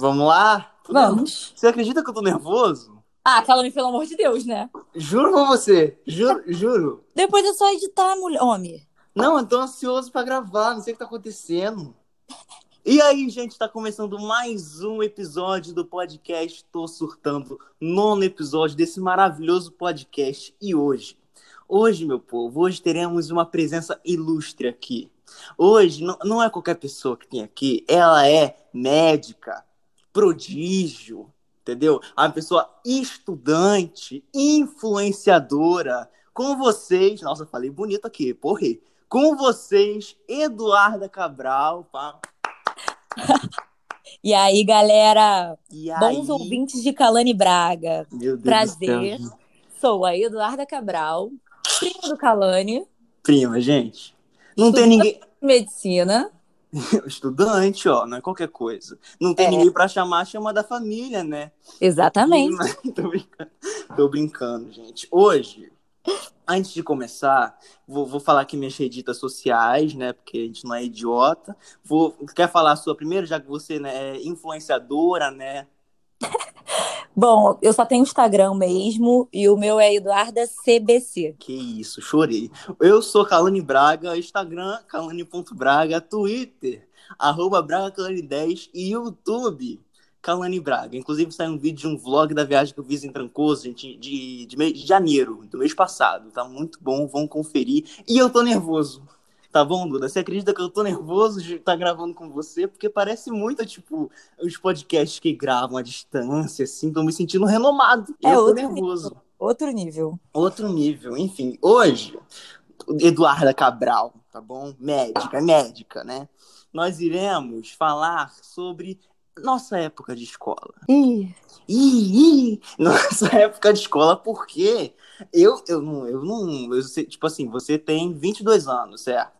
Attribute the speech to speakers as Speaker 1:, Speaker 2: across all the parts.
Speaker 1: Vamos lá?
Speaker 2: Vamos.
Speaker 1: Você acredita que eu tô nervoso?
Speaker 2: Ah, Calame, pelo amor de Deus, né?
Speaker 1: Juro pra você. Juro, juro.
Speaker 2: Depois é só editar, mulher. Homem.
Speaker 1: Não, eu tô ansioso pra gravar, não sei o que tá acontecendo. E aí, gente, tá começando mais um episódio do podcast Tô Surtando, nono episódio desse maravilhoso podcast. E hoje, hoje, meu povo, hoje teremos uma presença ilustre aqui. Hoje, não, não é qualquer pessoa que tem aqui, ela é médica, prodígio, entendeu? Uma pessoa estudante, influenciadora. Com vocês, nossa, falei bonito aqui, porra. Com vocês, Eduarda Cabral. Pá.
Speaker 2: E aí, galera?
Speaker 1: E
Speaker 2: Bons
Speaker 1: aí?
Speaker 2: ouvintes de Calane Braga.
Speaker 1: Meu Deus
Speaker 2: Prazer.
Speaker 1: do céu.
Speaker 2: Sou a Eduarda Cabral, prima do Calane,
Speaker 1: Prima, gente. Não tem ninguém.
Speaker 2: medicina.
Speaker 1: Estudante, ó, não é qualquer coisa. Não tem
Speaker 2: É.
Speaker 1: ninguém pra chamar, chama da família, né?
Speaker 2: Exatamente.
Speaker 1: Tô brincando. Tô brincando, gente. Hoje, antes de começar, vou, vou falar aqui minhas reditas sociais, né? Porque a gente não é idiota. Vou, quer falar a sua primeiro, já que você né, é influenciadora, né?
Speaker 2: Bom, eu só tenho Instagram mesmo e o meu é Eduarda CBC.
Speaker 1: Que isso, chorei. Eu sou Kalani Braga, Instagram, kalani.braga, Twitter, arroba BragaCalani10 e YouTube, Kalani Braga. Inclusive, saiu um vídeo de um vlog da viagem que eu fiz em Trancoso, gente, de, de, de janeiro, do mês passado. Tá muito bom, vão conferir. E eu tô nervoso. Tá bom, Duda? Você acredita que eu tô nervoso de estar gravando com você? Porque parece muito, tipo, os podcasts que gravam à distância, assim. Tô me sentindo renomado.
Speaker 2: É
Speaker 1: eu tô
Speaker 2: outro
Speaker 1: nervoso.
Speaker 2: Outro nível.
Speaker 1: Outro nível. Enfim, hoje, Eduarda Cabral, tá bom? Médica, médica, né? Nós iremos falar sobre nossa época de escola.
Speaker 2: Ih,
Speaker 1: Ih, ih, nossa época de escola, porque eu, eu não, eu não, eu tipo assim, você tem 22 anos, certo?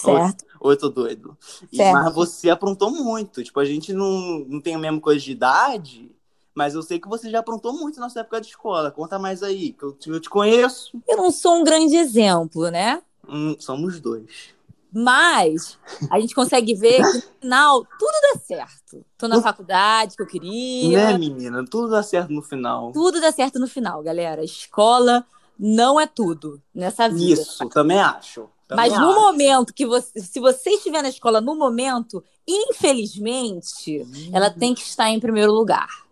Speaker 2: Certo.
Speaker 1: Ou eu tô doido? E- mas você aprontou muito, tipo, a gente não, não tem a mesma coisa de idade, mas eu sei que você já aprontou muito na nossa época de escola. Conta mais aí, que eu, te- eu te conheço.
Speaker 2: Eu não sou um grande exemplo, né?
Speaker 1: Hum, somos dois.
Speaker 2: Mas a gente consegue ver que no final tudo dá certo. Tô na faculdade que eu queria.
Speaker 1: Né, menina? Tudo dá certo no final.
Speaker 2: Tudo dá certo no final, galera. Escola não é tudo nessa vida.
Speaker 1: Isso, também acho. Também
Speaker 2: Mas no
Speaker 1: acho.
Speaker 2: momento que você, se você estiver na escola no momento, infelizmente, ela tem que estar em primeiro lugar.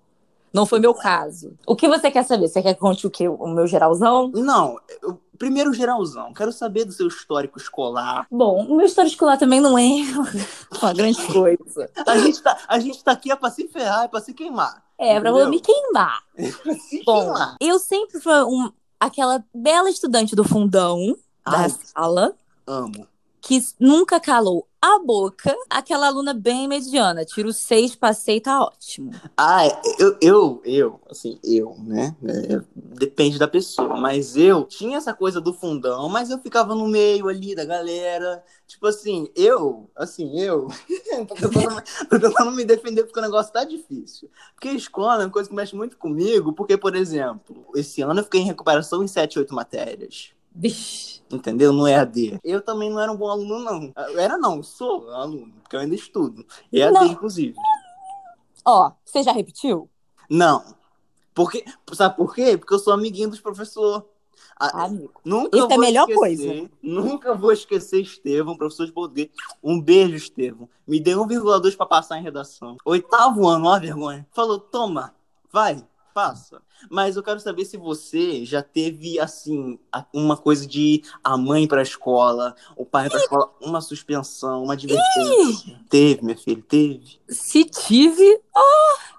Speaker 2: Não foi meu caso. O que você quer saber? Você quer que conte o quê? O meu geralzão?
Speaker 1: Não, eu- primeiro geralzão. Quero saber do seu histórico escolar.
Speaker 2: Bom, o meu história escolar também não é uma grande coisa.
Speaker 1: A gente tá, a gente tá aqui é pra se ferrar, é pra se queimar.
Speaker 2: É, pra eu
Speaker 1: Entendeu?
Speaker 2: me queimar.
Speaker 1: Pra se
Speaker 2: Bom,
Speaker 1: queimar.
Speaker 2: eu sempre fui um, aquela bela estudante do fundão da sala,
Speaker 1: amo.
Speaker 2: que nunca calou a boca, aquela aluna bem mediana. Tiro seis, passei, tá ótimo.
Speaker 1: Ah, eu, eu, eu, assim, eu, né? É, depende da pessoa, mas eu tinha essa coisa do fundão, mas eu ficava no meio ali da galera. Tipo assim, eu, assim, eu, tô, tentando, tô tentando me defender porque o negócio tá difícil. Porque escola é uma coisa que mexe muito comigo, porque, por exemplo, esse ano eu fiquei em recuperação em 7, 8 matérias.
Speaker 2: Vixe.
Speaker 1: Entendeu? No EAD. Eu também não era um bom aluno, não. Eu era não, sou aluno, porque eu ainda estudo. EAD,
Speaker 2: Não.
Speaker 1: inclusive.
Speaker 2: Ó, você já repetiu?
Speaker 1: Não. Porque, sabe por quê? Porque eu sou amiguinho dos professores. Ah,
Speaker 2: Amigo.
Speaker 1: nunca
Speaker 2: isso é a melhor
Speaker 1: esquecer, Nunca vou esquecer Estevão, professor de português. Um beijo, Estevão. Me deu 1,2 para passar em redação. Oitavo ano, ó a vergonha. Falou, toma, vai, passa. Mas eu quero saber se você já teve, assim, uma coisa de a mãe pra escola, o pai pra escola, uma suspensão, uma advertência. Teve, minha filha, teve.
Speaker 2: Se tive. ó!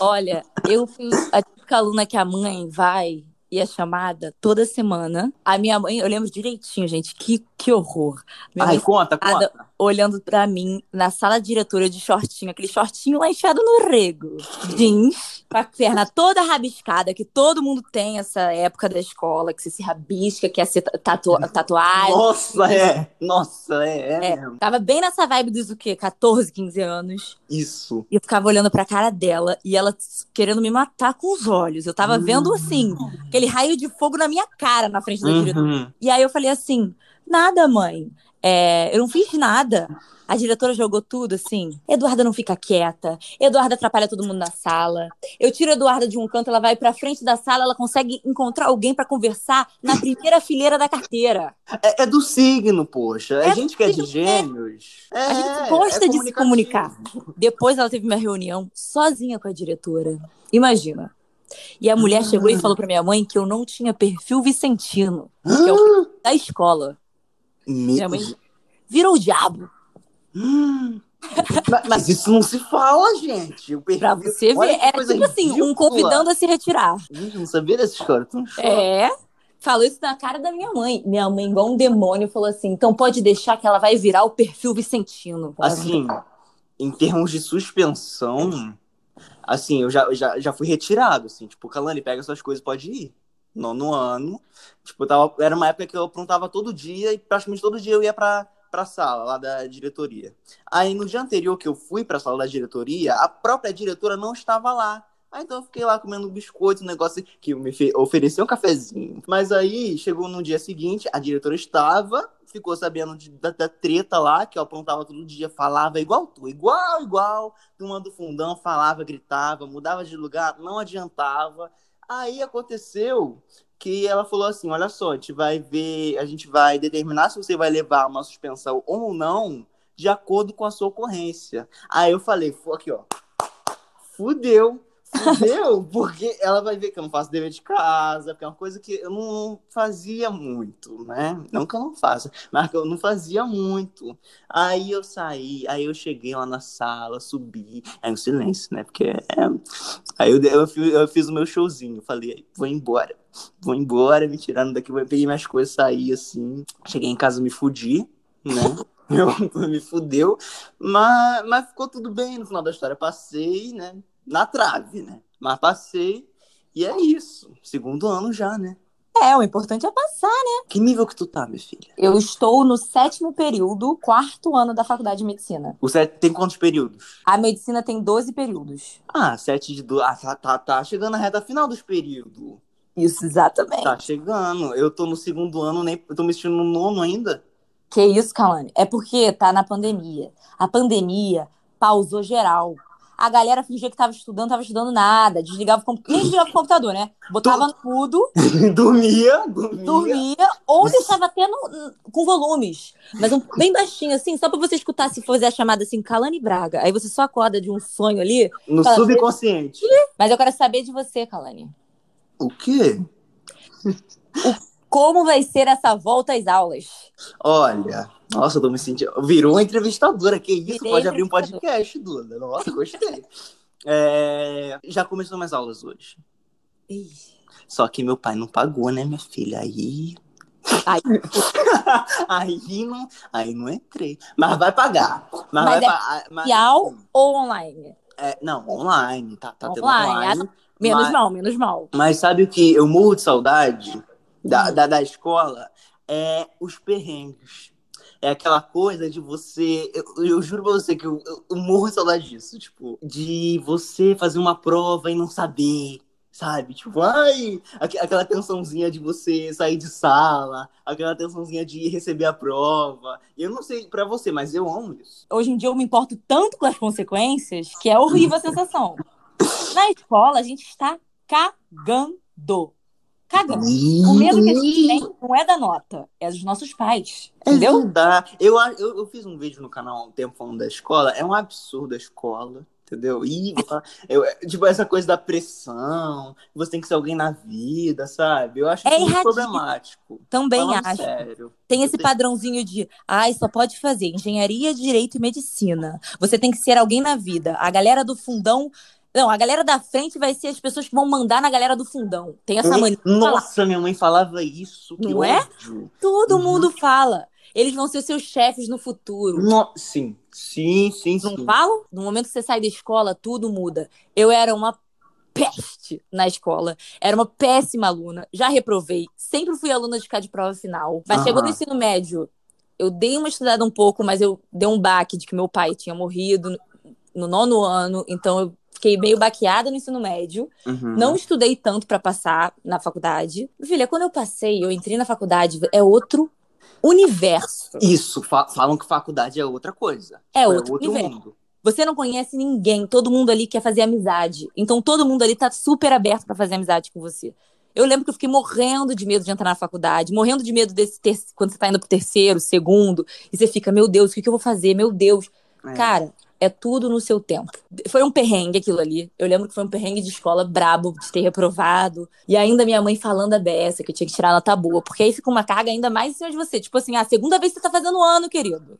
Speaker 2: Olha, eu fui a típica aluna que a mãe vai e é chamada toda semana. A minha mãe, eu lembro direitinho, gente, que, que horror. Minha
Speaker 1: Ai, conta, conta.
Speaker 2: olhando pra mim na sala diretora de shortinho, aquele shortinho lá enfiado no rego. Jeans, com a perna toda rabiscada, que todo mundo tem essa época da escola, que você se rabisca, quer ser tatu tatuagem.
Speaker 1: Nossa, é. Nossa, é, é,
Speaker 2: É, tava bem nessa vibe dos o quê? 14, 15 anos.
Speaker 1: Isso.
Speaker 2: E eu ficava olhando pra cara dela e ela querendo me matar com os olhos. Eu tava vendo assim, aquele raio de fogo na minha cara na frente da diretora.
Speaker 1: Uhum.
Speaker 2: E aí eu falei assim: nada, mãe. É, eu não fiz nada. A diretora jogou tudo assim. Eduarda não fica quieta. Eduarda atrapalha todo mundo na sala. Eu tiro a Eduarda de um canto, ela vai pra frente da sala, ela consegue encontrar alguém pra conversar na primeira fileira da carteira.
Speaker 1: É, é do signo, poxa.
Speaker 2: É
Speaker 1: a gente que é de
Speaker 2: signo,
Speaker 1: gêmeos. É,
Speaker 2: A gente gosta
Speaker 1: é
Speaker 2: de se comunicar. Depois ela teve uma reunião sozinha com a diretora. Imagina. E a mulher chegou e falou pra minha mãe que eu não tinha perfil vicentino, que é o da escola.
Speaker 1: Me-
Speaker 2: Minha mãe virou o diabo.
Speaker 1: Hum. mas, isso não se fala, gente. Perfil-
Speaker 2: Pra você
Speaker 1: Olha
Speaker 2: ver. Era
Speaker 1: coisa
Speaker 2: tipo assim, um convidando a se retirar.
Speaker 1: Gente, eu não sabia dessa história.
Speaker 2: É. Falou isso na cara da minha mãe. Minha mãe, igual um demônio, falou assim: então pode deixar que ela vai virar o perfil Vicentino.
Speaker 1: Assim, em termos de suspensão, assim, eu já, eu já, já fui retirado, assim, tipo, Kalani, pega suas coisas e pode ir. Nono ano. Tipo, tava, era uma época que eu aprontava todo dia e praticamente todo dia eu ia pra, pra sala lá da diretoria. Aí no dia anterior que eu fui pra sala da diretoria, a própria diretora não estava lá. Aí então eu fiquei lá comendo biscoito, um negócio que me fe- ofereceu um cafezinho. Mas aí chegou no dia seguinte, a diretora estava, ficou sabendo de- da, da treta lá, que eu aprontava todo dia, falava igual tu, igual, igual. Turma do fundão falava, gritava, mudava de lugar, não adiantava. Aí aconteceu que ela falou assim: olha só, a gente vai ver, a gente vai determinar se você vai levar uma suspensão ou não, de acordo com a sua ocorrência. Aí eu falei, "Fu- aqui, ó. Fudeu. Fudeu, porque ela vai ver que eu não faço dever de casa, porque é uma coisa que eu não fazia muito, né? Não que eu não faça, mas que eu não fazia muito. Aí eu saí, aí eu cheguei lá na sala, subi, aí um silêncio, né? Porque é... Aí eu, eu, eu fiz o meu showzinho, falei, vou embora, vou embora, me tirando daqui, vou peguei minhas coisas, saí assim. Cheguei em casa, me fudi, né? Me fudeu, mas, mas ficou tudo bem no final da história. Passei, né? Na trave, né? Mas passei, e é isso. Segundo ano já, né?
Speaker 2: É, o importante é passar.
Speaker 1: Que nível que tu tá, minha filha?
Speaker 2: Eu estou no sétimo período, quarto ano da faculdade de medicina.
Speaker 1: O set tem quantos períodos?
Speaker 2: A medicina tem 12 períodos.
Speaker 1: Ah, sete de dois. Ah, tá, tá, tá chegando a reta final dos períodos.
Speaker 2: Isso, exatamente.
Speaker 1: Tá chegando. Eu tô no segundo ano, nem eu tô me sentindo no nono ainda.
Speaker 2: Que isso, Kalane? É porque tá na pandemia. A pandemia pausou geral. A galera fingia que tava estudando, tava estudando nada. Desligava o computador. Nem desligava o computador, né? Botava no mudo,
Speaker 1: dormia, dormia.
Speaker 2: dormia, ou deixava até no- com volumes. Mas um, bem baixinho, assim, só pra você escutar se fizer a chamada assim, Kalane Braga. Aí você só acorda de um sonho ali.
Speaker 1: No
Speaker 2: Fala,
Speaker 1: subconsciente.
Speaker 2: Mas eu quero saber de você, Kalane.
Speaker 1: O quê?
Speaker 2: Como vai ser essa volta às aulas?
Speaker 1: Olha, nossa, eu tô me sentindo. Virou uma entrevistadora, que isso?
Speaker 2: Virei
Speaker 1: Pode abrir um podcast, Duda. Nossa, gostei. É, Já começou minhas aulas hoje. Só que meu pai não pagou, né, minha filha? Aí.
Speaker 2: Ai.
Speaker 1: aí, não, aí não entrei. Mas vai pagar. Mas,
Speaker 2: Mas
Speaker 1: vai
Speaker 2: é
Speaker 1: pagar. Mas,
Speaker 2: Real ou online?
Speaker 1: é, não, online. Tá, tá
Speaker 2: Online,
Speaker 1: online.
Speaker 2: Menos
Speaker 1: Mas-
Speaker 2: mal, menos mal.
Speaker 1: Mas sabe o que eu morro de saudade da,
Speaker 2: Hum.
Speaker 1: da, da escola? É os perrengues. É aquela coisa de você. Eu, eu juro pra você que eu, eu- eu morro de saudade disso. Tipo, de você fazer uma prova e não saber. Sabe? Tipo, ai, aque- aquela tensãozinha de você sair de sala, aquela tensãozinha de receber a prova. Eu não sei pra você, mas eu amo isso.
Speaker 2: Hoje em dia eu me importo tanto com as consequências que é horrível a sensação. Na escola, a gente está cagando. Cagando. O medo que a gente tem não é da nota, é dos nossos pais.
Speaker 1: É
Speaker 2: Entendeu?
Speaker 1: verdade. Eu, a- eu, eu fiz um vídeo no canal há um tempo falando da escola. É um absurdo a escola, entendeu? E, eu, tipo, essa coisa da pressão, você tem que ser alguém na vida, sabe? Eu acho
Speaker 2: É
Speaker 1: muito problemático.
Speaker 2: Também
Speaker 1: Falando
Speaker 2: acho.
Speaker 1: sério.
Speaker 2: Tem esse padrãozinho de, ai, só pode fazer engenharia, direito e medicina. Você tem que ser alguém na vida. A galera do fundão. Não, a galera da frente vai ser as pessoas que vão mandar na galera do fundão. Tem essa mania. de falar.
Speaker 1: Nossa, minha mãe falava isso.
Speaker 2: Não é?
Speaker 1: ódio.
Speaker 2: Todo
Speaker 1: Uhum.
Speaker 2: mundo fala. Eles vão ser seus chefes no futuro.
Speaker 1: No- Sim, sim, sim,
Speaker 2: Não
Speaker 1: sim.
Speaker 2: falam? No momento que você sai da escola, tudo muda. Eu era uma peste na escola. Era uma péssima aluna. Já reprovei. Sempre fui aluna de ficar de prova final. Mas chegou no ensino médio. Eu dei uma estudada um pouco, mas eu dei um baque de que meu pai tinha morrido no- no nono ano. Então eu fiquei meio baqueada no ensino médio.
Speaker 1: Uhum.
Speaker 2: Não estudei tanto pra passar na faculdade. Filha, quando eu passei, eu entrei na faculdade, é outro universo.
Speaker 1: Isso, fa falam que faculdade é outra coisa.
Speaker 2: É
Speaker 1: Tipo,
Speaker 2: outro universo.
Speaker 1: mundo.
Speaker 2: Você não conhece ninguém, todo mundo ali quer fazer amizade. Então todo mundo ali tá super aberto pra fazer amizade com você. Eu lembro que eu fiquei morrendo de medo de entrar na faculdade, morrendo de medo desse ter... quando você tá indo pro terceiro, segundo, e você fica, meu Deus, o que, que eu vou fazer? Meu Deus.
Speaker 1: É.
Speaker 2: Cara, é tudo no seu tempo. Foi um perrengue aquilo ali. Eu lembro que foi um perrengue de escola brabo, de ter reprovado. E ainda minha mãe falando a beça, que eu tinha que tirar nota boa. Porque aí fica uma carga ainda mais em cima de você. Tipo assim, a segunda vez que você tá fazendo ano, querido.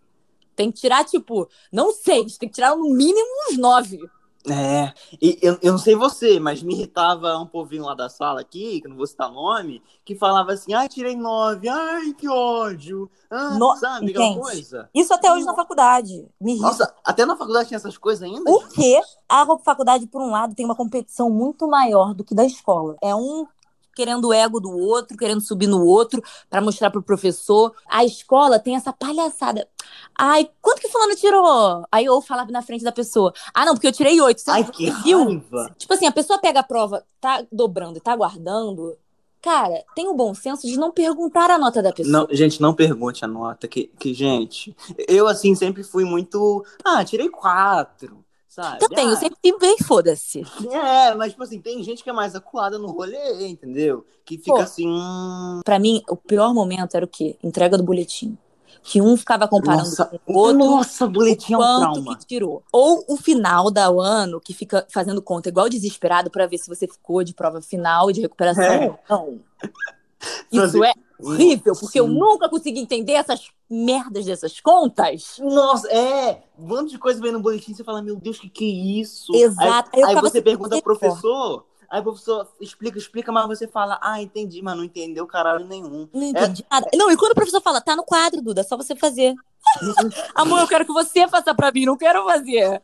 Speaker 2: Tem que tirar, tipo, não seis, tem que tirar no mínimo uns nove.
Speaker 1: É, e eu, eu não sei você, mas me irritava um povinho lá da sala aqui, que eu não vou citar nome, que falava assim, ai, tirei nove, ai, que ódio, ah,
Speaker 2: No-
Speaker 1: sabe, aquela
Speaker 2: Gente,
Speaker 1: coisa.
Speaker 2: Isso até hoje na faculdade. Me irrita.
Speaker 1: Nossa, até na faculdade tinha essas coisas ainda?
Speaker 2: O quê? A faculdade, por um lado, tem uma competição muito maior do que da escola. É um querendo o ego do outro, querendo subir no outro pra mostrar pro professor. A escola tem essa palhaçada. Ai, quanto que fulano tirou? Aí eu falava na frente da pessoa. Ah, não, porque eu tirei oito.
Speaker 1: Ai, que
Speaker 2: viu?
Speaker 1: raiva.
Speaker 2: Tipo assim, a pessoa pega a prova, tá dobrando e tá guardando. Cara, tem o bom senso de não perguntar a nota da pessoa.
Speaker 1: Não, gente, não pergunte a nota, que, que, gente, eu, assim, sempre fui muito, ah, tirei quatro, sabe?
Speaker 2: Também,
Speaker 1: ah,
Speaker 2: eu sempre fui bem foda-se.
Speaker 1: É, mas, tipo assim, tem gente que é mais acuada no rolê, entendeu? Que fica
Speaker 2: Pô.
Speaker 1: assim, hum,
Speaker 2: Pra mim, o pior momento era o quê? Entrega do boletim. Que um ficava comparando
Speaker 1: nossa,
Speaker 2: com o outro.
Speaker 1: nossa, boletim é um
Speaker 2: quanto
Speaker 1: trauma.
Speaker 2: que tirou. Ou o final da ano, que fica fazendo conta igual desesperado pra ver se você ficou de prova final e de recuperação
Speaker 1: É.
Speaker 2: ou não. Isso é horrível, porque eu nunca consegui entender essas merdas dessas contas.
Speaker 1: Nossa, é, um monte de coisa vem no boletim, você fala, meu Deus, que que é isso?
Speaker 2: Exato.
Speaker 1: Aí, aí você
Speaker 2: assim,
Speaker 1: pergunta ao professor, aí o professor explica, explica, mas você fala, ah, entendi, mas não entendeu caralho nenhum.
Speaker 2: Não entendi nada. Não, e quando o professor fala, tá no quadro, Duda, é só você fazer. Amor, eu quero que você faça pra mim, não quero fazer.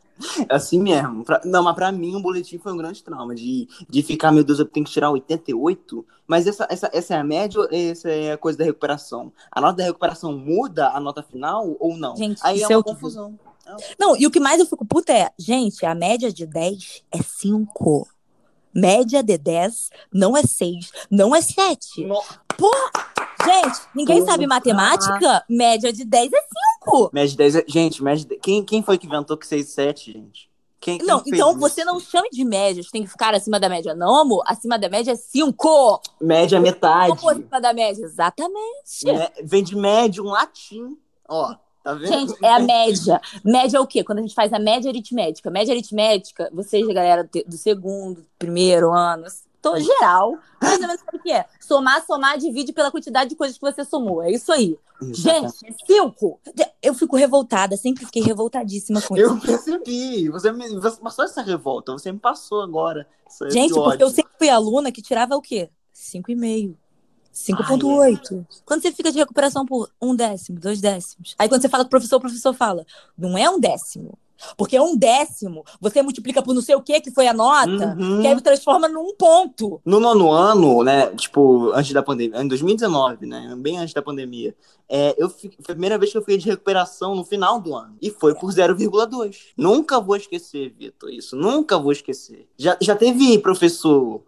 Speaker 1: É assim mesmo. Pra- não, mas pra mim o boletim foi um grande trauma. De, de ficar, meu Deus, eu tenho que tirar 88. Mas essa, essa, essa é a média ou essa é a coisa da recuperação? A nota da recuperação muda a nota final ou não?
Speaker 2: Gente,
Speaker 1: Aí
Speaker 2: isso
Speaker 1: é
Speaker 2: é
Speaker 1: uma
Speaker 2: horrível.
Speaker 1: confusão.
Speaker 2: Não, e o que mais eu fico puta é, gente, a média de 10 é 5. Média de 10 não é 6, não é 7.
Speaker 1: No-
Speaker 2: Gente, ninguém
Speaker 1: Porra.
Speaker 2: sabe matemática? Média de 10 é 5.
Speaker 1: Média de 10. é- Gente, média de... quem, quem foi que inventou que 6 7, gente? Quem, quem
Speaker 2: Não, então
Speaker 1: isso?
Speaker 2: você não chame de médias, tem que ficar acima da média. Não, amor, acima da média é 5.
Speaker 1: Média é metade.
Speaker 2: Como acima da média? Exatamente.
Speaker 1: Né? Vem de médio, um latim. Ó, tá vendo?
Speaker 2: Gente, é a média. Média é o quê? Quando a gente faz a média aritmética. Média aritmética, vocês, galera do segundo, primeiro ano, tô geral, mais ou menos sabe o que é? Somar, somar, divide pela quantidade de coisas que você somou. É isso aí.
Speaker 1: Exatamente.
Speaker 2: Gente, é cinco. Eu fico revoltada, sempre fiquei revoltadíssima com isso.
Speaker 1: Eu percebi. Você, me, você passou essa revolta. Você me passou agora.
Speaker 2: Gente, porque eu sempre fui aluna que tirava o quê? 5,5. 5,8. Quando você fica de recuperação por um décimo, dois décimos. Aí quando você fala com o professor, o professor fala: não é um décimo. Porque um décimo, você multiplica por não sei o que, que foi a nota,
Speaker 1: Uhum.
Speaker 2: que aí transforma num ponto.
Speaker 1: No nono ano, né? Tipo, antes da pandemia, em 2019, né? Bem antes da pandemia. É, eu foi a primeira vez que eu fiquei de recuperação no final do ano. E foi por 0,2. Nunca vou esquecer, Vitor, isso. Nunca vou esquecer. Já, já teve professor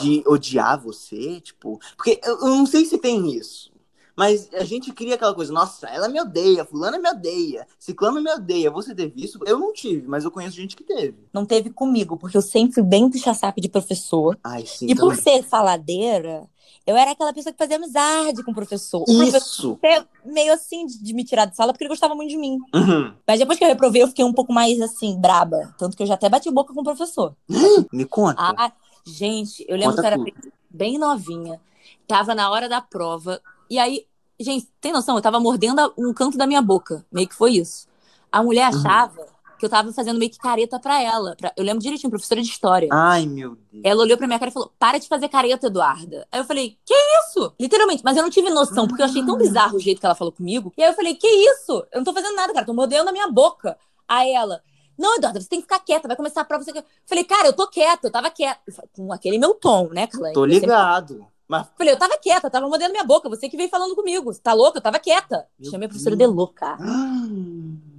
Speaker 1: de odiar você? Tipo, porque eu, eu não sei se tem isso. Mas a gente cria aquela coisa, nossa, ela me odeia, fulana me odeia, ciclano me odeia. Você teve isso? Eu não tive, mas eu conheço gente que teve.
Speaker 2: Não teve comigo, porque eu sempre fui bem puxa-saco de professor.
Speaker 1: Ai, sim.
Speaker 2: E por
Speaker 1: também.
Speaker 2: ser faladeira, eu era aquela pessoa que fazia amizade com o professor. O professor
Speaker 1: Isso!
Speaker 2: é meio assim de de me tirar de sala porque ele gostava muito de mim.
Speaker 1: Uhum.
Speaker 2: Mas depois que eu reprovei, eu fiquei um pouco mais assim, braba. Tanto que eu já até bati boca com o professor.
Speaker 1: Me conta.
Speaker 2: Ah, gente, eu lembro
Speaker 1: Conta
Speaker 2: que eu era bem, bem novinha. Tava na hora da prova. E aí, gente, tem noção? Eu tava mordendo um canto da minha boca. Meio que foi isso. A mulher
Speaker 1: Uhum.
Speaker 2: achava que eu tava fazendo meio que careta pra ela. pra- Eu lembro direitinho, professora de história.
Speaker 1: Ai, meu Deus.
Speaker 2: Ela olhou pra minha cara e falou: Para de fazer careta, Eduarda. Aí eu falei: Que isso? Literalmente, mas eu não tive noção, porque eu achei tão bizarro o jeito que ela falou comigo. E aí eu falei: Que isso? Eu não tô fazendo nada, cara, tô mordendo a minha boca. Aí ela. Não, Eduarda, você tem que ficar quieta, vai começar a prova. Você... Eu falei, cara, eu tô quieta, eu tava quieta. Com aquele meu tom, né, Calane?
Speaker 1: Tô ligado. Mas,
Speaker 2: Falei, eu tava quieta, eu tava mordendo minha boca, você que veio falando comigo. Você tá louca? Eu tava quieta.
Speaker 1: Meu
Speaker 2: Chamei a professora
Speaker 1: Deus.
Speaker 2: de louca.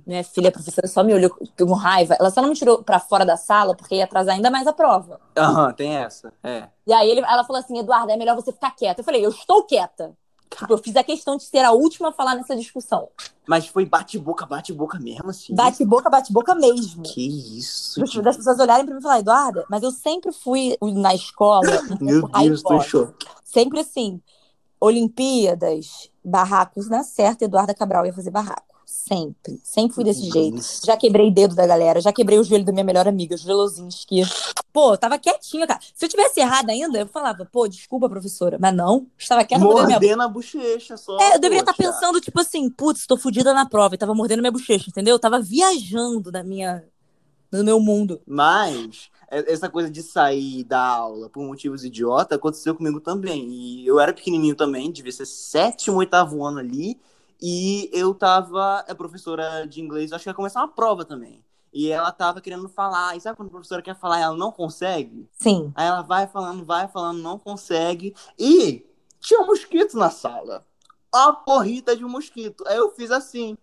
Speaker 2: Minha filha, a professora só me olhou com raiva. Ela só não me tirou pra fora da sala, porque ia atrasar ainda mais a prova.
Speaker 1: Aham, tem essa. É.
Speaker 2: E aí ele- ela falou assim, Eduardo, é melhor você ficar quieta. Eu falei, eu estou quieta. Tipo, eu fiz a questão de ser a última a falar nessa discussão.
Speaker 1: Mas foi bate-boca, bate-boca mesmo, assim?
Speaker 2: Bate-boca, bate-boca mesmo.
Speaker 1: Que isso, tipo,
Speaker 2: das pessoas olharem pra mim e falar, Eduarda, mas eu sempre fui na escola
Speaker 1: Meu Deus, tô em choque.
Speaker 2: Sempre assim, Olimpíadas, barracos na certa, Eduarda Cabral ia fazer barraco. Sempre. Sempre fui desse jeito. Já quebrei dedo da galera, já quebrei o joelho da minha melhor amiga, Joelozinski. Pô, eu tava quietinha, cara. Se eu tivesse errado ainda, eu falava, pô, desculpa, professora. Mas não, estava quieta mordendo minha
Speaker 1: a bochecha só.
Speaker 2: É, eu deveria estar
Speaker 1: poxa.
Speaker 2: pensando, tipo assim, putz, tô fudida na prova e tava mordendo minha bochecha, entendeu? Eu tava viajando na minha. no meu mundo.
Speaker 1: Mas é- essa coisa de sair da aula por motivos idiota aconteceu comigo também. E eu era pequenininho também, devia ser sétimo, oitavo ano ali. E eu tava, a professora de inglês, acho que ia começar uma prova também. E ela tava querendo falar. E sabe quando a professora quer falar e ela não consegue?
Speaker 2: Sim.
Speaker 1: Aí ela vai falando, vai falando, não consegue. E tinha um mosquito na sala. A porrita de um mosquito. Aí eu fiz assim.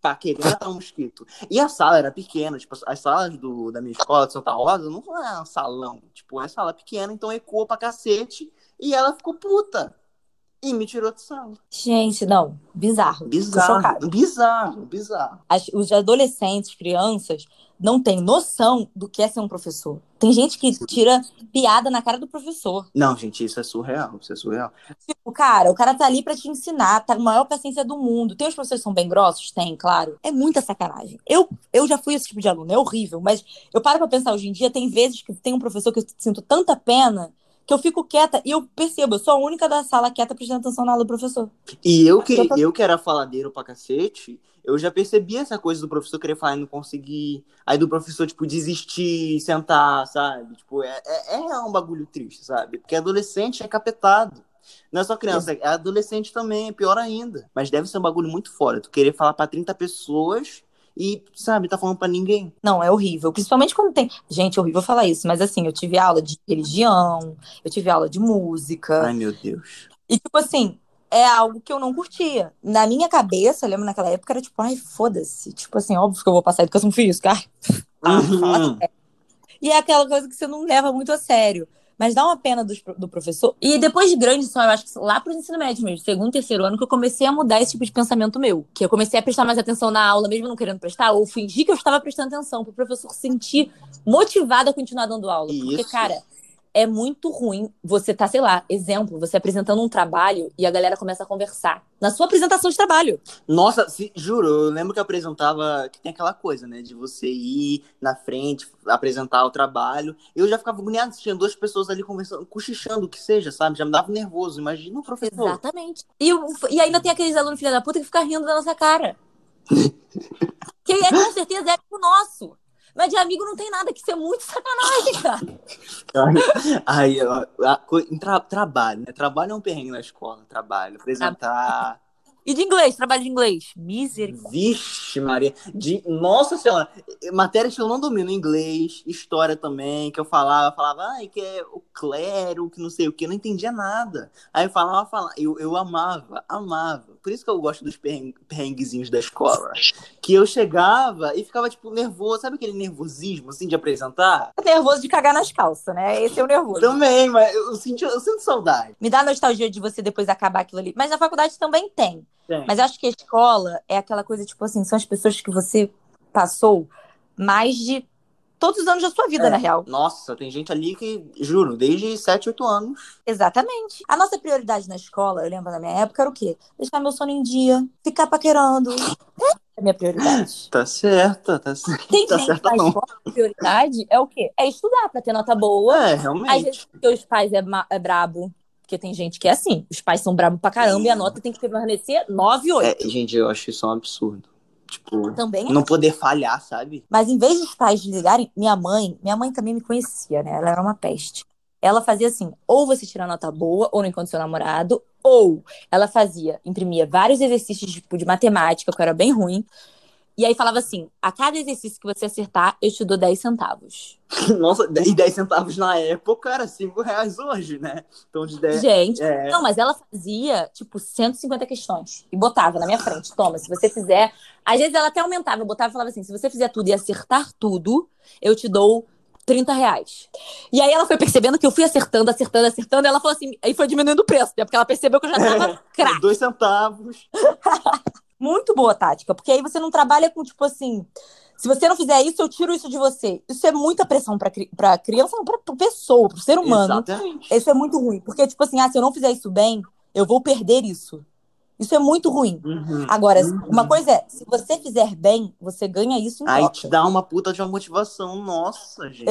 Speaker 1: Pra querer matar um mosquito. E a sala era pequena. Tipo, as salas do, da minha escola de Santa Rosa não é um salão. Tipo, é sala pequena, então ecoou pra cacete. E ela ficou puta. E me tirou de sala.
Speaker 2: Gente, não, bizarro.
Speaker 1: Bizarro. Bizarro, bizarro.
Speaker 2: As- os adolescentes, crianças, não têm noção do que é ser um professor. Tem gente que tira piada na cara do professor.
Speaker 1: Não, gente, isso é surreal. Isso é surreal.
Speaker 2: Tipo, cara, o cara tá ali pra te ensinar, tá com a maior paciência do mundo. Tem os professores que são bem grossos? Tem, claro. É muita sacanagem. Eu, eu já fui esse tipo de aluno, é horrível, mas eu paro pra pensar hoje em dia, tem vezes que tem um professor que eu sinto tanta pena que eu fico quieta e eu percebo, eu sou a única da sala quieta prestando atenção na aula do professor.
Speaker 1: E eu que,
Speaker 2: Eu tô-
Speaker 1: eu que era faladeiro pra cacete, eu já percebi essa coisa do professor querer falar e não conseguir. Aí do professor, tipo, desistir, sentar, sabe? Tipo, é, é, é um bagulho triste, sabe? Porque adolescente é capetado. Não é só criança, é adolescente também, é pior ainda. Mas deve ser um bagulho muito fora. Tu querer falar pra 30 pessoas e, sabe, tá falando pra ninguém.
Speaker 2: Não, é horrível. Principalmente quando tem. Gente, é horrível falar isso, mas assim, eu tive aula de religião, eu tive aula de música.
Speaker 1: Ai, meu Deus.
Speaker 2: E, tipo assim, é algo que eu não curtia. Na minha cabeça, eu lembro naquela época, era tipo, ai, foda-se. Tipo assim, óbvio que eu vou passar educação física. Ah,
Speaker 1: Uhum.
Speaker 2: E é aquela coisa que você não leva muito a sério. Mas dá uma pena pro- do, professor. E depois de grande só, eu acho que lá pro ensino médio mesmo, segundo, terceiro ano, que eu comecei a mudar esse tipo de pensamento meu. Que eu comecei a prestar mais atenção na aula, mesmo não querendo prestar, ou fingir que eu estava prestando atenção, pro professor se sentir motivado a continuar dando aula. Porque,
Speaker 1: Isso.
Speaker 2: cara, é muito ruim você tá, sei lá, exemplo, você apresentando um trabalho e a galera começa a conversar. Na sua apresentação de trabalho.
Speaker 1: Nossa, se- juro, eu lembro que eu apresentava, que tem aquela coisa, né, de você ir na frente, apresentar o trabalho. Eu já ficava agoniado tinha duas pessoas ali conversando, cochichando, o que seja, sabe? Já me dava nervoso. Imagina o professor.
Speaker 2: Exatamente. E, o- e ainda tem aqueles alunos filha da puta que ficam rindo da nossa cara. que é com certeza é amigo nosso. Mas de amigo não tem nada, que isso é muito sacanagem, cara.
Speaker 1: Aí, ó, a co- em tra- trabalho, né? Trabalho é um perrengue na escola, trabalho. Apresentar.
Speaker 2: E de inglês, trabalho de inglês. Misericórdia.
Speaker 1: Vixe, Maria. De... Nossa Senhora. Matérias que eu não domino. Inglês, história também, que eu falava. Falava, ai, que é o clero, que não sei o que. Eu não entendia nada. Aí eu falava, falava. Eu, eu amava, amava. Por isso que eu gosto dos perren- perrenguezinhos da escola. Que eu chegava e ficava, tipo, nervoso. Sabe aquele nervosismo, assim, de apresentar?
Speaker 2: Nervoso de cagar nas calças, né? Esse é o nervoso.
Speaker 1: Também, mas eu, senti, eu sinto saudade.
Speaker 2: Me dá nostalgia de você depois acabar aquilo ali. Mas na faculdade também tem. Mas acho que a escola é aquela coisa, tipo assim, são as pessoas que você passou mais de todos os anos da sua vida,
Speaker 1: É.
Speaker 2: na real.
Speaker 1: Nossa, tem gente ali que, juro, desde 7, 8 anos.
Speaker 2: Exatamente. A nossa prioridade na escola, eu lembro na minha época, era o quê? Deixar meu sono em dia, ficar paquerando. É a minha prioridade.
Speaker 1: Tá certa, tá certa.
Speaker 2: Tem
Speaker 1: Tá
Speaker 2: gente
Speaker 1: certa
Speaker 2: na escola, a prioridade é o quê? É estudar pra ter nota boa.
Speaker 1: É,
Speaker 2: Às
Speaker 1: realmente.
Speaker 2: vezes porque os pais é, é brabo. Porque tem gente que é assim. Os pais são brabo pra caramba e a nota tem que permanecer 9, 8.
Speaker 1: É, gente, eu acho isso um absurdo. Tipo,
Speaker 2: Também é
Speaker 1: não poder falhar, sabe?
Speaker 2: Mas em vez dos pais desligarem, minha mãe, minha mãe também me conhecia, né? Ela era uma peste. Ela fazia assim, ou você tira nota boa, ou não encontra seu namorado, ou ela fazia, imprimia vários exercícios tipo, de matemática, que eu era bem ruim, e aí falava assim, a cada exercício que você acertar, eu te dou 10 centavos.
Speaker 1: Nossa, e 10 centavos na época era 5 reais hoje, né? Então de 10.
Speaker 2: Gente,
Speaker 1: É,
Speaker 2: não, mas ela fazia, tipo, 150 questões, e botava na minha frente, toma, se você fizer... Às vezes ela até aumentava, eu botava e falava assim, se você fizer tudo e acertar tudo, eu te dou 30 reais. E aí ela foi percebendo que eu fui acertando, acertando, acertando, e ela falou assim, aí foi diminuindo o preço, né? Porque ela percebeu que eu já tava craque.
Speaker 1: Dois centavos.
Speaker 2: Muito boa tática, porque aí você não trabalha com, tipo assim, se você não fizer isso, eu tiro isso de você. Isso é muita pressão pra, cri- pra criança, não, pra, pra pessoa, pro ser humano.
Speaker 1: Exatamente.
Speaker 2: Isso é muito ruim. Porque, tipo assim, ah, se eu não fizer isso bem, eu vou perder isso. Isso é muito ruim.
Speaker 1: Uhum.
Speaker 2: Agora,
Speaker 1: Uhum.
Speaker 2: uma coisa é, se você fizer bem, você ganha isso em
Speaker 1: Aí
Speaker 2: troca.
Speaker 1: te dá uma puta de uma motivação. Nossa, gente.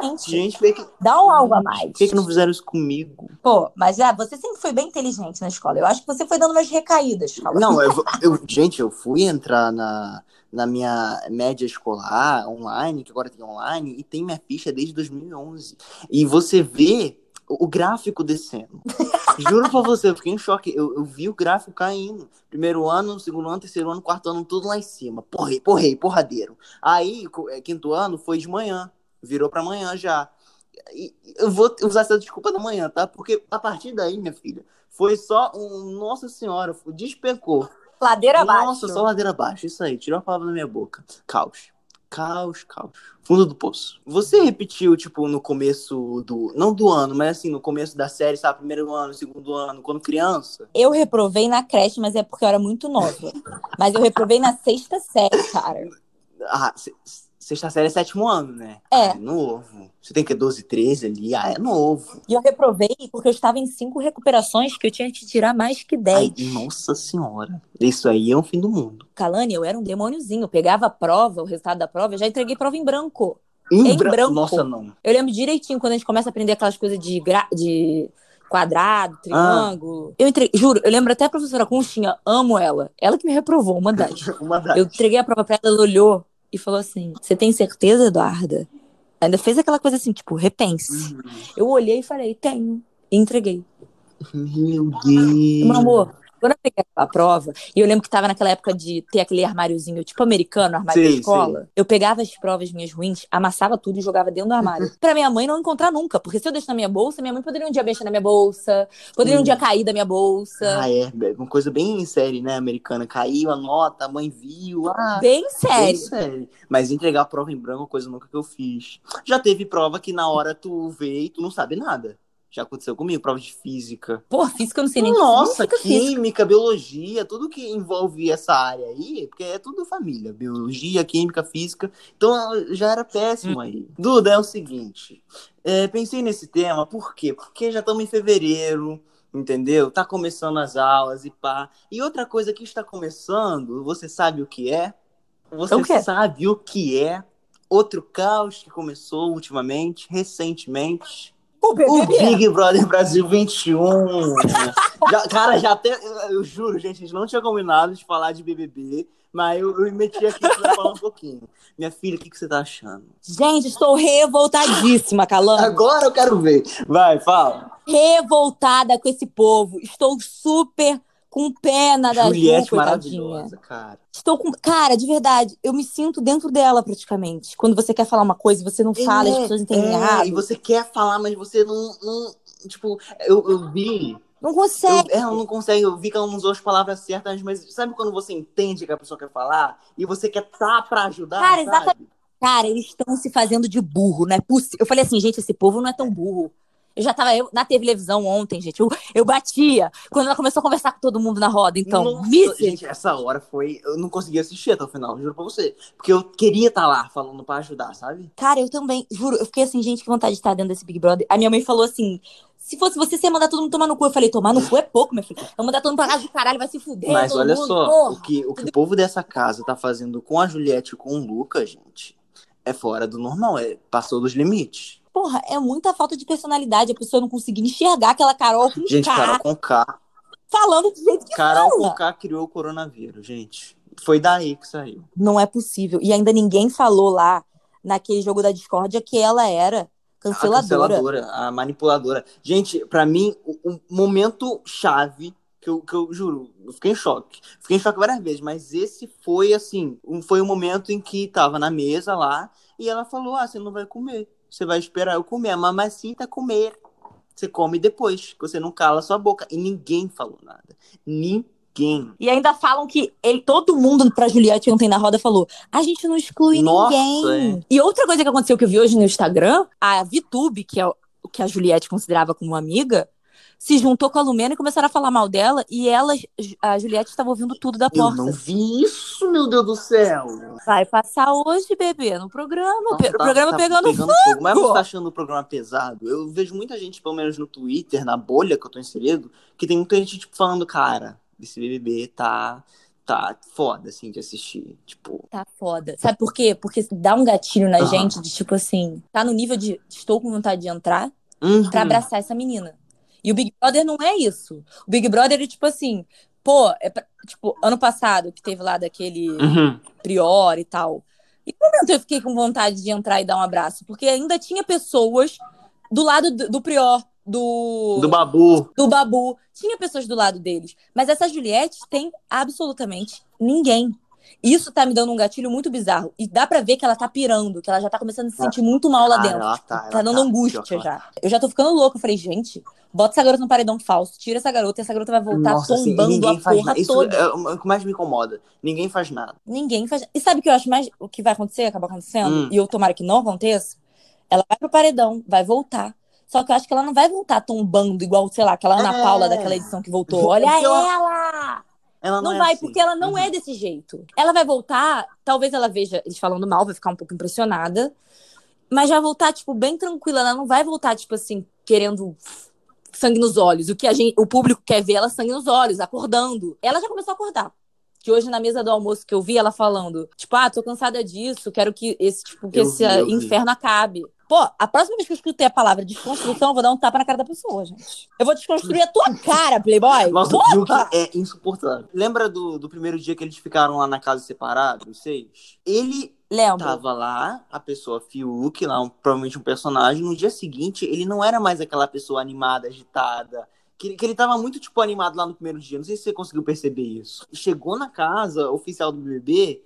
Speaker 2: Exatamente.
Speaker 1: Gente, por que,
Speaker 2: Dá um algo a mais.
Speaker 1: por que, que não fizeram isso comigo?
Speaker 2: Pô, mas já, você sempre foi bem inteligente na escola. Eu acho que você foi dando umas recaídas. Fala.
Speaker 1: Não, eu, eu- gente, eu fui entrar na, na minha média escolar online, que agora tem online, e tem minha ficha desde 2011. E você vê o, gráfico descendo. Juro pra você, eu fiquei em choque. Eu, eu vi o gráfico caindo. Primeiro ano, segundo ano, terceiro ano, quarto ano, tudo lá em cima. Porrei, porrei, porradeiro. Aí, é, quinto ano, foi de manhã. Virou pra manhã já. E eu vou usar essa desculpa da manhã, tá? Porque a partir daí, minha filha, foi só um. Nossa Senhora, despencou.
Speaker 2: Ladeira abaixo.
Speaker 1: Nossa, só ladeira abaixo. Isso aí, tirou a palavra da minha boca. Caos. Caos, caos. Fundo do poço. Você repetiu, tipo, no começo do. Não do ano, mas assim, no começo da série, sabe? Primeiro ano, segundo ano, quando criança?
Speaker 2: Eu reprovei na creche, mas é porque eu era muito nova. Mas eu reprovei na sexta série, cara.
Speaker 1: Ah, sexta série é sétimo ano, né?
Speaker 2: É.
Speaker 1: Ah, novo. Você tem que 12, 13 ali. Ah, é novo.
Speaker 2: E eu reprovei porque eu estava em cinco recuperações que eu tinha que tirar mais que
Speaker 1: Ai,
Speaker 2: 10.
Speaker 1: nossa senhora. Isso aí é um fim do mundo.
Speaker 2: Kalani, eu era um demôniozinho. Eu pegava a prova, o resultado da prova, eu já entreguei prova em branco.
Speaker 1: Em,
Speaker 2: Em
Speaker 1: bran-
Speaker 2: branco.
Speaker 1: Nossa, não.
Speaker 2: Eu lembro direitinho quando a gente começa a aprender aquelas coisas de, gra... de quadrado, triângulo. Eu entreguei, juro, eu lembro até a professora Conchinha, amo ela. Ela que me reprovou, uma das.
Speaker 1: Uma das.
Speaker 2: Eu entreguei a prova pra ela, ela olhou e falou assim: Você tem certeza, Eduarda? Ainda fez aquela coisa assim, tipo, repense.
Speaker 1: Uhum.
Speaker 2: Eu olhei e falei: Tenho. E entreguei.
Speaker 1: Meu Deus.
Speaker 2: Meu amor, quando eu peguei a prova, e eu lembro que tava naquela época de ter aquele armáriozinho, tipo americano, armário
Speaker 1: Sei,
Speaker 2: da escola, eu pegava as provas minhas ruins, amassava tudo e jogava dentro do armário. pra minha mãe não encontrar nunca, porque se eu deixar na minha bolsa, minha mãe poderia um dia mexer na minha bolsa, poderia um
Speaker 1: Hum.
Speaker 2: dia cair da minha bolsa.
Speaker 1: Ah, é. é Uma coisa bem séria, né, americana. Caiu a nota, a mãe viu. Ah,
Speaker 2: Bem
Speaker 1: bem
Speaker 2: sério.
Speaker 1: sério. Mas entregar a prova em branco é uma coisa nunca que eu fiz. Já teve prova que na hora tu vê e tu não sabe nada. Já aconteceu comigo, prova de física.
Speaker 2: Pô, física eu não sei nem o que
Speaker 1: Nossa,
Speaker 2: significa física.
Speaker 1: química, biologia, tudo que envolve essa área aí, porque é tudo família. Biologia, química, física. Então já era péssimo aí. Duda, é o seguinte. é, pensei nesse tema, por quê? Porque já estamos em fevereiro, entendeu? Tá começando as aulas e pá. E outra coisa que está começando, você sabe o que é? Você
Speaker 2: O
Speaker 1: sabe o que é? Outro caos que começou ultimamente, recentemente.
Speaker 2: O
Speaker 1: O. Big Brother Brasil 21. Já- cara, já até. Eu juro, gente, a gente não tinha combinado de falar de BBB, mas eu, eu me meti aqui pra falar um pouquinho. Minha filha, o que, que você tá achando?
Speaker 2: Gente, estou revoltadíssima, Calando.
Speaker 1: Agora eu quero ver. Vai, fala.
Speaker 2: Revoltada com esse povo. Estou super com pena da Ju,
Speaker 1: Juliette
Speaker 2: coitadinha.
Speaker 1: maravilhosa, cara.
Speaker 2: Estou com. Cara, de verdade, eu me sinto dentro dela praticamente. Quando você quer falar uma coisa e você não fala,
Speaker 1: É,
Speaker 2: as pessoas entendem
Speaker 1: é,
Speaker 2: errado.
Speaker 1: E você quer falar, mas você não. não- tipo, eu, eu vi.
Speaker 2: Não
Speaker 1: Eu,
Speaker 2: consegue.
Speaker 1: ela não consegue, eu vi que ela não usou as palavras certas, mas sabe quando você entende que a pessoa quer falar e você quer tá pra ajudar?
Speaker 2: Cara,
Speaker 1: sabe?
Speaker 2: exatamente. Cara, eles estão se fazendo de burro, não é possível. Eu falei assim, gente, esse povo não é tão burro. Eu já tava eu, na televisão ontem, gente. Eu, eu batia quando ela começou a conversar com todo mundo na roda. Então,
Speaker 1: Nossa, gente, essa hora foi. Eu não consegui assistir até o final, juro pra você. Porque eu queria estar lá falando pra ajudar, sabe?
Speaker 2: Cara, eu também, juro, eu fiquei assim, gente, que vontade de estar dentro desse Big Brother. A minha mãe falou assim: se fosse você, você ia mandar todo mundo tomar no cu. Eu falei, tomar no cu é pouco, minha filha. Eu mandar todo mundo pra casa do caralho, vai se fuder.
Speaker 1: Mas olha
Speaker 2: mundo,
Speaker 1: só,
Speaker 2: porra.
Speaker 1: o que, o que o povo dessa casa tá fazendo com a Juliette e com o Lucas, gente, é fora do normal, é, passou dos limites.
Speaker 2: Porra, é muita falta de personalidade. A pessoa não conseguir enxergar aquela Carol com
Speaker 1: Gente,
Speaker 2: K
Speaker 1: Carol com K.
Speaker 2: falando do jeito que
Speaker 1: Carol
Speaker 2: fala.
Speaker 1: com K criou o coronavírus, gente. Foi daí que saiu.
Speaker 2: Não é possível. E ainda ninguém falou lá, naquele jogo da discórdia, que ela era
Speaker 1: A
Speaker 2: canceladora.
Speaker 1: canceladora, a manipuladora. Gente, pra mim, o, o momento chave que eu, que eu juro, eu fiquei em choque. Fiquei em choque várias vezes, mas esse foi assim, um, foi o momento em que tava na mesa lá e ela falou: "Ah, você não vai comer. Você vai esperar eu comer, a mamacita comer. Você come depois, que você não cala sua boca". E ninguém falou nada. ninguém.
Speaker 2: E ainda falam que ele, todo mundo pra Juliette ontem na roda falou: a gente não exclui
Speaker 1: Nossa,
Speaker 2: ninguém.
Speaker 1: é.
Speaker 2: E outra coisa que aconteceu que eu vi hoje no Instagram, a VTube, que é o o que a Juliette considerava como amiga, se juntou com a Lumena e começaram a falar mal dela. E ela, a Juliette estava ouvindo tudo da
Speaker 1: Eu
Speaker 2: porta.
Speaker 1: não vi isso, meu Deus do céu.
Speaker 2: Vai passar hoje, bebê, no programa. Pe-
Speaker 1: Tá-
Speaker 2: programa
Speaker 1: tá
Speaker 2: pegando,
Speaker 1: fogo. Mas
Speaker 2: fogo.
Speaker 1: você tá achando o programa pesado? Eu vejo muita gente, pelo menos no Twitter, na bolha que eu tô inserido, que tem muita gente, tipo, falando, cara, esse BBB tá, tá foda, assim, de assistir. Tipo,
Speaker 2: Tá foda. Sabe por quê? Porque dá um gatilho na
Speaker 1: Aham.
Speaker 2: gente de tipo assim, tá no nível de estou com vontade de entrar
Speaker 1: uhum.
Speaker 2: pra abraçar essa menina. E o Big Brother não é isso. O Big Brother é tipo assim, pô, é pra- tipo, ano passado que teve lá daquele
Speaker 1: Uhum.
Speaker 2: Prior e tal. E no momento eu fiquei com vontade de entrar e dar um abraço, porque ainda tinha pessoas do lado do, do Prior, do
Speaker 1: Do Babu.
Speaker 2: do Babu. Tinha pessoas do lado deles. Mas essa Juliette tem absolutamente ninguém. Isso tá me dando um gatilho muito bizarro. E dá pra ver que ela tá pirando, que ela já tá começando a se sentir muito mal lá
Speaker 1: Cara,
Speaker 2: dentro.
Speaker 1: ela tá,
Speaker 2: tá, dando
Speaker 1: tá.
Speaker 2: angústia já. Eu já tô ficando louca. Eu falei, gente, bota essa garota no paredão falso, tira essa garota e essa garota vai voltar
Speaker 1: Nossa, assim,
Speaker 2: tombando
Speaker 1: ninguém
Speaker 2: a
Speaker 1: faz
Speaker 2: porra.
Speaker 1: Isso
Speaker 2: toda.
Speaker 1: é o que mais me incomoda. Ninguém faz nada.
Speaker 2: Ninguém faz. E sabe o que eu acho mais o que vai acontecer, acabar acontecendo?
Speaker 1: Hum.
Speaker 2: E eu tomara que não aconteça. Ela vai pro paredão, vai voltar. Só que eu acho que ela não vai voltar tombando igual, sei lá, aquela Ana
Speaker 1: É.
Speaker 2: Paula daquela edição que voltou. Olha
Speaker 1: ela-
Speaker 2: ela!
Speaker 1: Ela não,
Speaker 2: Não
Speaker 1: é
Speaker 2: vai,
Speaker 1: assim.
Speaker 2: porque ela não
Speaker 1: Uhum.
Speaker 2: é desse jeito. Ela vai voltar, talvez ela veja eles falando mal, vai ficar um pouco impressionada. Mas já voltar, tipo, bem tranquila. Ela não vai voltar, tipo assim, querendo sangue nos olhos. O que a gente, o público quer ver ela sangue nos olhos, acordando. Ela já começou a acordar. Que hoje na mesa do almoço que eu vi ela falando, tipo, ah, tô cansada disso, quero que esse, tipo, que
Speaker 1: Eu
Speaker 2: esse
Speaker 1: vi, eu vi.
Speaker 2: inferno acabe. Pô, a próxima vez que eu escutei a palavra desconstrução, eu vou dar um tapa na cara da pessoa, gente. Eu vou desconstruir a tua cara, Playboy.
Speaker 1: Nossa, o! Fiuk é insuportável. Lembra do, do primeiro dia que eles ficaram lá na casa separados, os seis? Ele
Speaker 2: Lembra?
Speaker 1: tava lá, a pessoa Fiuk, lá, um- provavelmente um personagem. No dia seguinte, ele não era mais aquela pessoa animada, agitada. Que, que ele tava muito, tipo, animado lá no primeiro dia. Não sei se você conseguiu perceber isso. Chegou na casa oficial do BBB,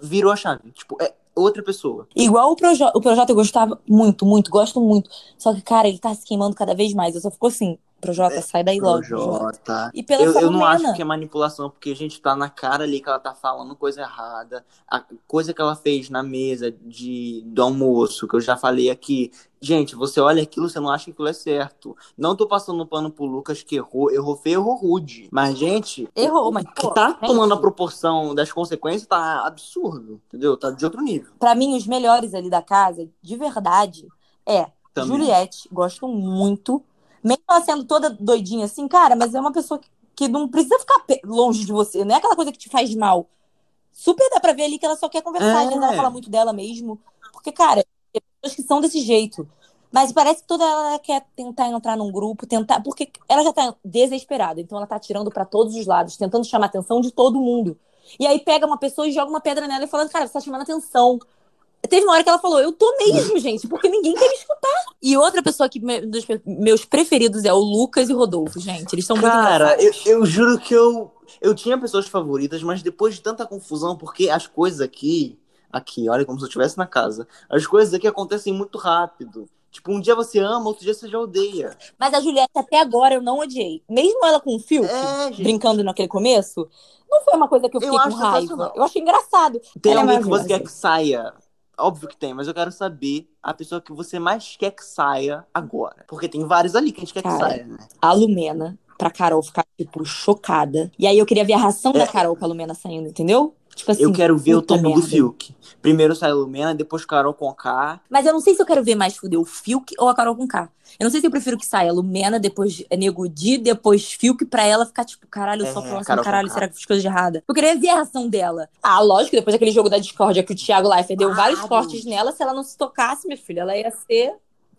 Speaker 1: virou a chave. Tipo, é outra pessoa.
Speaker 2: Igual o Projota, o Projota eu gostava muito, muito, gosto muito. Só que, cara, ele tá se queimando cada vez mais. Eu só fico assim, Projota, sai daí logo. Projota. E pela
Speaker 1: Eu, eu não acho que é manipulação, porque a gente tá na cara ali que ela tá falando coisa errada. A coisa que ela fez na mesa de, do almoço, que eu já falei aqui. Gente, você olha aquilo, você não acha que aquilo é certo. Não tô passando pano pro Lucas que errou. Errou feio, errou rude. Mas, gente.
Speaker 2: Errou, mas, pô,
Speaker 1: tá tomando a proporção das consequências tá absurdo. Entendeu? Tá de outro nível.
Speaker 2: Pra mim, os melhores ali da casa, de verdade, é
Speaker 1: Também.
Speaker 2: Juliette, gosto muito. Mesmo ela sendo toda doidinha assim, cara, mas é uma pessoa que, que não precisa ficar longe de você. Não é aquela coisa que te faz mal. Super dá pra ver ali que ela só quer conversar.
Speaker 1: É.
Speaker 2: Às vezes ela fala muito dela mesmo. Porque, cara, tem pessoas que são desse jeito. Mas parece que toda ela quer tentar entrar num grupo, tentar. Porque ela já tá desesperada. Então ela tá tirando pra todos os lados, tentando chamar a atenção de todo mundo. E aí pega uma pessoa e joga uma pedra nela e fala, cara, você tá chamando atenção. Teve uma hora que ela falou, eu tô mesmo, gente, porque ninguém quer me escutar. E outra pessoa que me- dos meus preferidos é o Lucas e o Rodolfo, gente. Eles são muito
Speaker 1: Cara, eu, eu juro que eu, eu tinha pessoas favoritas, mas depois de tanta confusão, porque as coisas aqui, aqui, olha como se eu estivesse na casa, as coisas aqui acontecem muito rápido. Tipo, um dia você ama, outro dia você já odeia.
Speaker 2: Mas a Juliette, até agora, eu não odiei. Mesmo ela com o Fiuk,
Speaker 1: É,
Speaker 2: brincando naquele começo, não foi uma coisa que eu
Speaker 1: Eu
Speaker 2: fiquei com
Speaker 1: acho
Speaker 2: raiva. Eu achei engraçado.
Speaker 1: Tem
Speaker 2: Ela é
Speaker 1: alguém que você quer que saia? Óbvio que tem, mas eu quero saber a pessoa que você mais quer que saia agora. Porque tem vários ali que a gente quer que
Speaker 2: Cara,
Speaker 1: saia, né?
Speaker 2: A Lumena, pra Carol ficar, tipo, chocada. E aí eu queria ver a reação
Speaker 1: É.
Speaker 2: da Carol com a Lumena saindo, entendeu? Tipo assim.
Speaker 1: eu quero ver o tombo do. Fiuk. Primeiro sai a Lumena, depois Carol com K.
Speaker 2: Mas eu não sei se eu quero ver mais fuder o Fiuk ou a Carol com K. Eu não sei se eu prefiro que saia a Lumena, depois Nego Di, depois Fiuk, pra ela ficar tipo, caralho, eu sou a
Speaker 1: É, Carol
Speaker 2: caralho, será que fiz coisa de errada? Eu queria ver a reação dela. Ah, lógico, depois daquele jogo da discórdia que o Thiago Leifert deu vários cortes nela, se ela não se tocasse, minha filha, ela ia ser.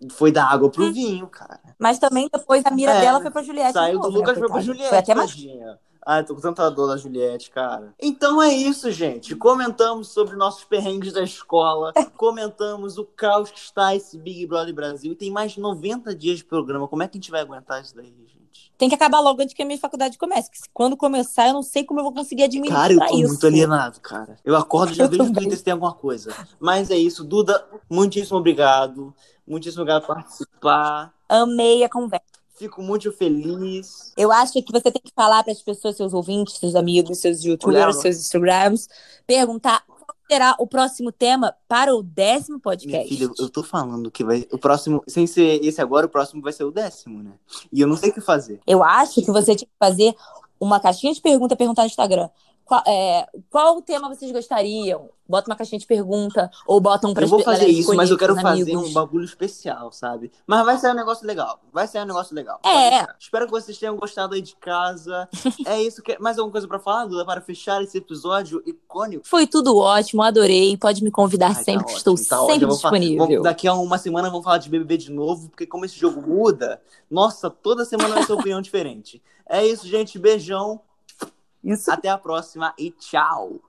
Speaker 1: Foi da água
Speaker 2: Hum.
Speaker 1: pro vinho, cara.
Speaker 2: Mas também depois a mira
Speaker 1: É,
Speaker 2: dela foi pra Juliette.
Speaker 1: Saiu do
Speaker 2: né,
Speaker 1: Lucas foi pra? Juliette.
Speaker 2: Foi até mais.
Speaker 1: tadinha. Ai, tô com tanta dor da Juliette, cara. Então é isso, gente. Comentamos sobre nossos perrengues da escola. Comentamos o caos que está esse Big Brother Brasil. E tem mais de 90 dias de programa. Como é que a gente vai aguentar isso daí, gente?
Speaker 2: Tem que acabar logo antes que a minha faculdade comece. Que se- quando começar, eu não sei como eu vou conseguir administrar
Speaker 1: Cara, eu tô
Speaker 2: isso.
Speaker 1: muito alienado, cara. Eu acordo e já
Speaker 2: Eu
Speaker 1: vejo no. Twitter se tem alguma coisa. Mas é isso. Duda, muitíssimo obrigado. Muitíssimo obrigado por participar.
Speaker 2: Amei a conversa.
Speaker 1: Fico muito feliz.
Speaker 2: Eu acho que você tem que falar para as pessoas, seus ouvintes, seus amigos, seus youtubers, seus Instagrams, perguntar qual será o próximo tema para o décimo
Speaker 1: Minha
Speaker 2: podcast.
Speaker 1: filha, eu tô falando que vai. O próximo, sem ser esse agora, o próximo vai ser o décimo, né? E eu não sei o que fazer.
Speaker 2: Eu acho que você tinha que fazer uma caixinha de pergunta, perguntar no Instagram. Qual, é, qual tema vocês gostariam? Bota uma caixinha de pergunta ou botam para
Speaker 1: eu vou fazer isso, mas eu quero fazer um bagulho especial, sabe? Mas vai ser um negócio legal. Vai ser um negócio legal.
Speaker 2: É.
Speaker 1: deixar. Espero que vocês tenham gostado aí de casa. é isso que. Mais alguma coisa pra falar, Duda, para fechar esse episódio icônico?
Speaker 2: Foi tudo ótimo, adorei. Pode me convidar
Speaker 1: Ai, tá
Speaker 2: sempre, que
Speaker 1: ótimo,
Speaker 2: estou
Speaker 1: tá
Speaker 2: sempre
Speaker 1: falar-
Speaker 2: disponível.
Speaker 1: daqui a uma semana vamos falar de BBB de novo, porque como esse jogo muda, nossa, toda semana vai ser opinião diferente. É isso, gente. Beijão.
Speaker 2: Isso
Speaker 1: Até a próxima e tchau.